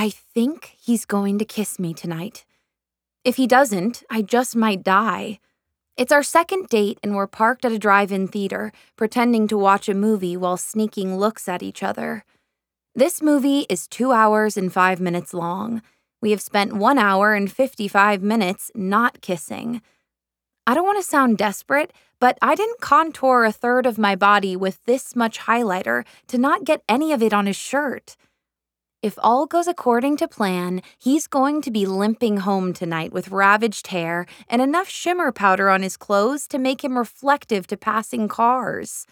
I think he's going to kiss me tonight. If he doesn't, I just might die. It's our second date, and we're parked at a drive in theater, pretending to watch a movie while sneaking looks at each other. This movie is two hours and five minutes long. We have spent one hour and 55 minutes not kissing. I don't want to sound desperate, but I didn't contour a third of my body with this much highlighter to not get any of it on his shirt. If all goes according to plan, he's going to be limping home tonight with ravaged hair and enough shimmer powder on his clothes to make him reflective to passing cars.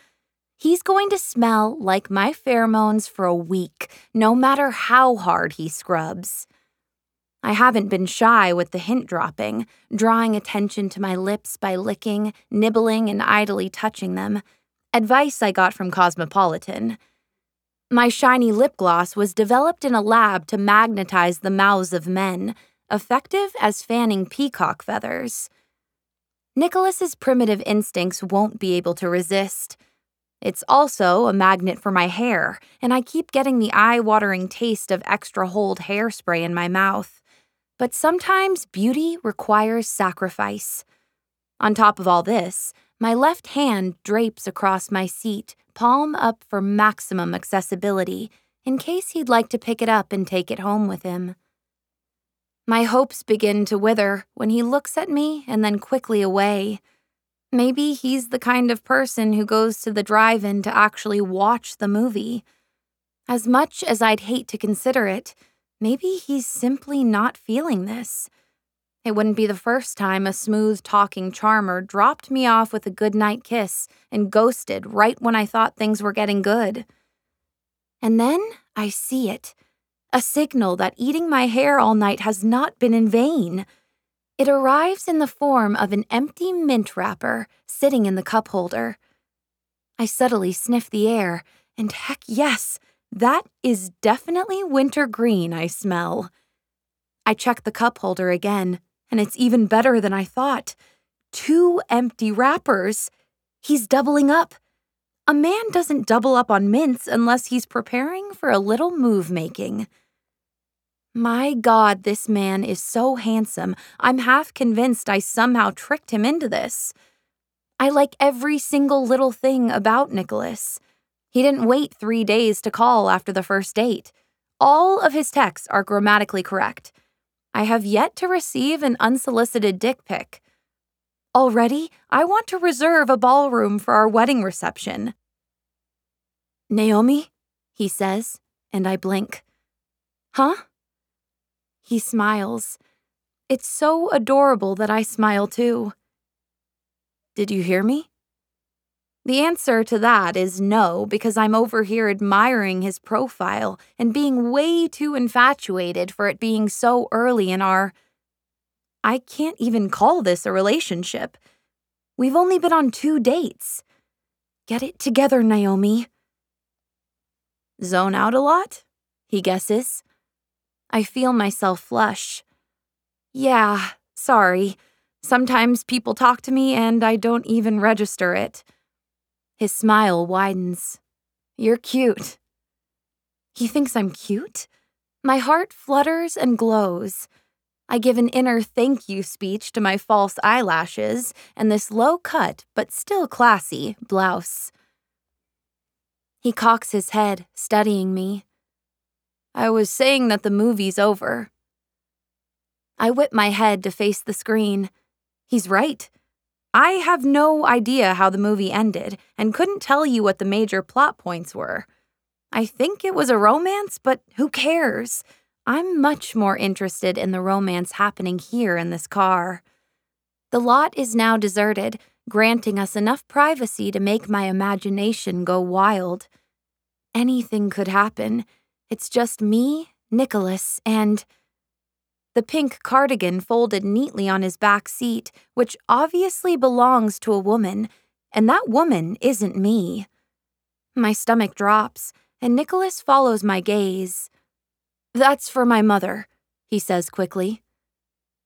He's going to smell like my pheromones for a week, no matter how hard he scrubs. I haven't been shy with the hint dropping, drawing attention to my lips by licking, nibbling, and idly touching them. Advice I got from Cosmopolitan. My shiny lip gloss was developed in a lab to magnetize the mouths of men, effective as fanning peacock feathers. Nicholas's primitive instincts won't be able to resist. It's also a magnet for my hair, and I keep getting the eye watering taste of extra hold hairspray in my mouth. But sometimes beauty requires sacrifice. On top of all this, my left hand drapes across my seat, palm up for maximum accessibility, in case he'd like to pick it up and take it home with him. My hopes begin to wither when he looks at me and then quickly away. Maybe he's the kind of person who goes to the drive in to actually watch the movie. As much as I'd hate to consider it, maybe he's simply not feeling this. It wouldn't be the first time a smooth talking charmer dropped me off with a goodnight kiss and ghosted right when I thought things were getting good. And then I see it a signal that eating my hair all night has not been in vain. It arrives in the form of an empty mint wrapper sitting in the cup holder. I subtly sniff the air, and heck yes, that is definitely wintergreen I smell. I check the cup holder again and it's even better than I thought. Two empty wrappers. He's doubling up. A man doesn't double up on mints unless he's preparing for a little move making. My God, this man is so handsome, I'm half convinced I somehow tricked him into this. I like every single little thing about Nicholas. He didn't wait three days to call after the first date. All of his texts are grammatically correct. I have yet to receive an unsolicited dick pic. Already, I want to reserve a ballroom for our wedding reception. Naomi? He says, and I blink. Huh? He smiles. It's so adorable that I smile too. Did you hear me? The answer to that is no, because I'm over here admiring his profile and being way too infatuated for it being so early in our. I can't even call this a relationship. We've only been on two dates. Get it together, Naomi. Zone out a lot? He guesses. I feel myself flush. Yeah, sorry. Sometimes people talk to me and I don't even register it. His smile widens. You're cute. He thinks I'm cute? My heart flutters and glows. I give an inner thank you speech to my false eyelashes and this low cut, but still classy, blouse. He cocks his head, studying me. I was saying that the movie's over. I whip my head to face the screen. He's right. I have no idea how the movie ended and couldn't tell you what the major plot points were. I think it was a romance, but who cares? I'm much more interested in the romance happening here in this car. The lot is now deserted, granting us enough privacy to make my imagination go wild. Anything could happen. It's just me, Nicholas, and the pink cardigan folded neatly on his back seat, which obviously belongs to a woman, and that woman isn't me. My stomach drops, and Nicholas follows my gaze. That's for my mother, he says quickly.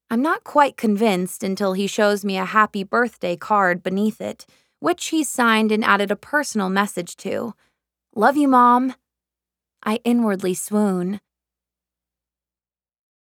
I'm not quite convinced until he shows me a happy birthday card beneath it, which he signed and added a personal message to. Love you, Mom. I inwardly swoon.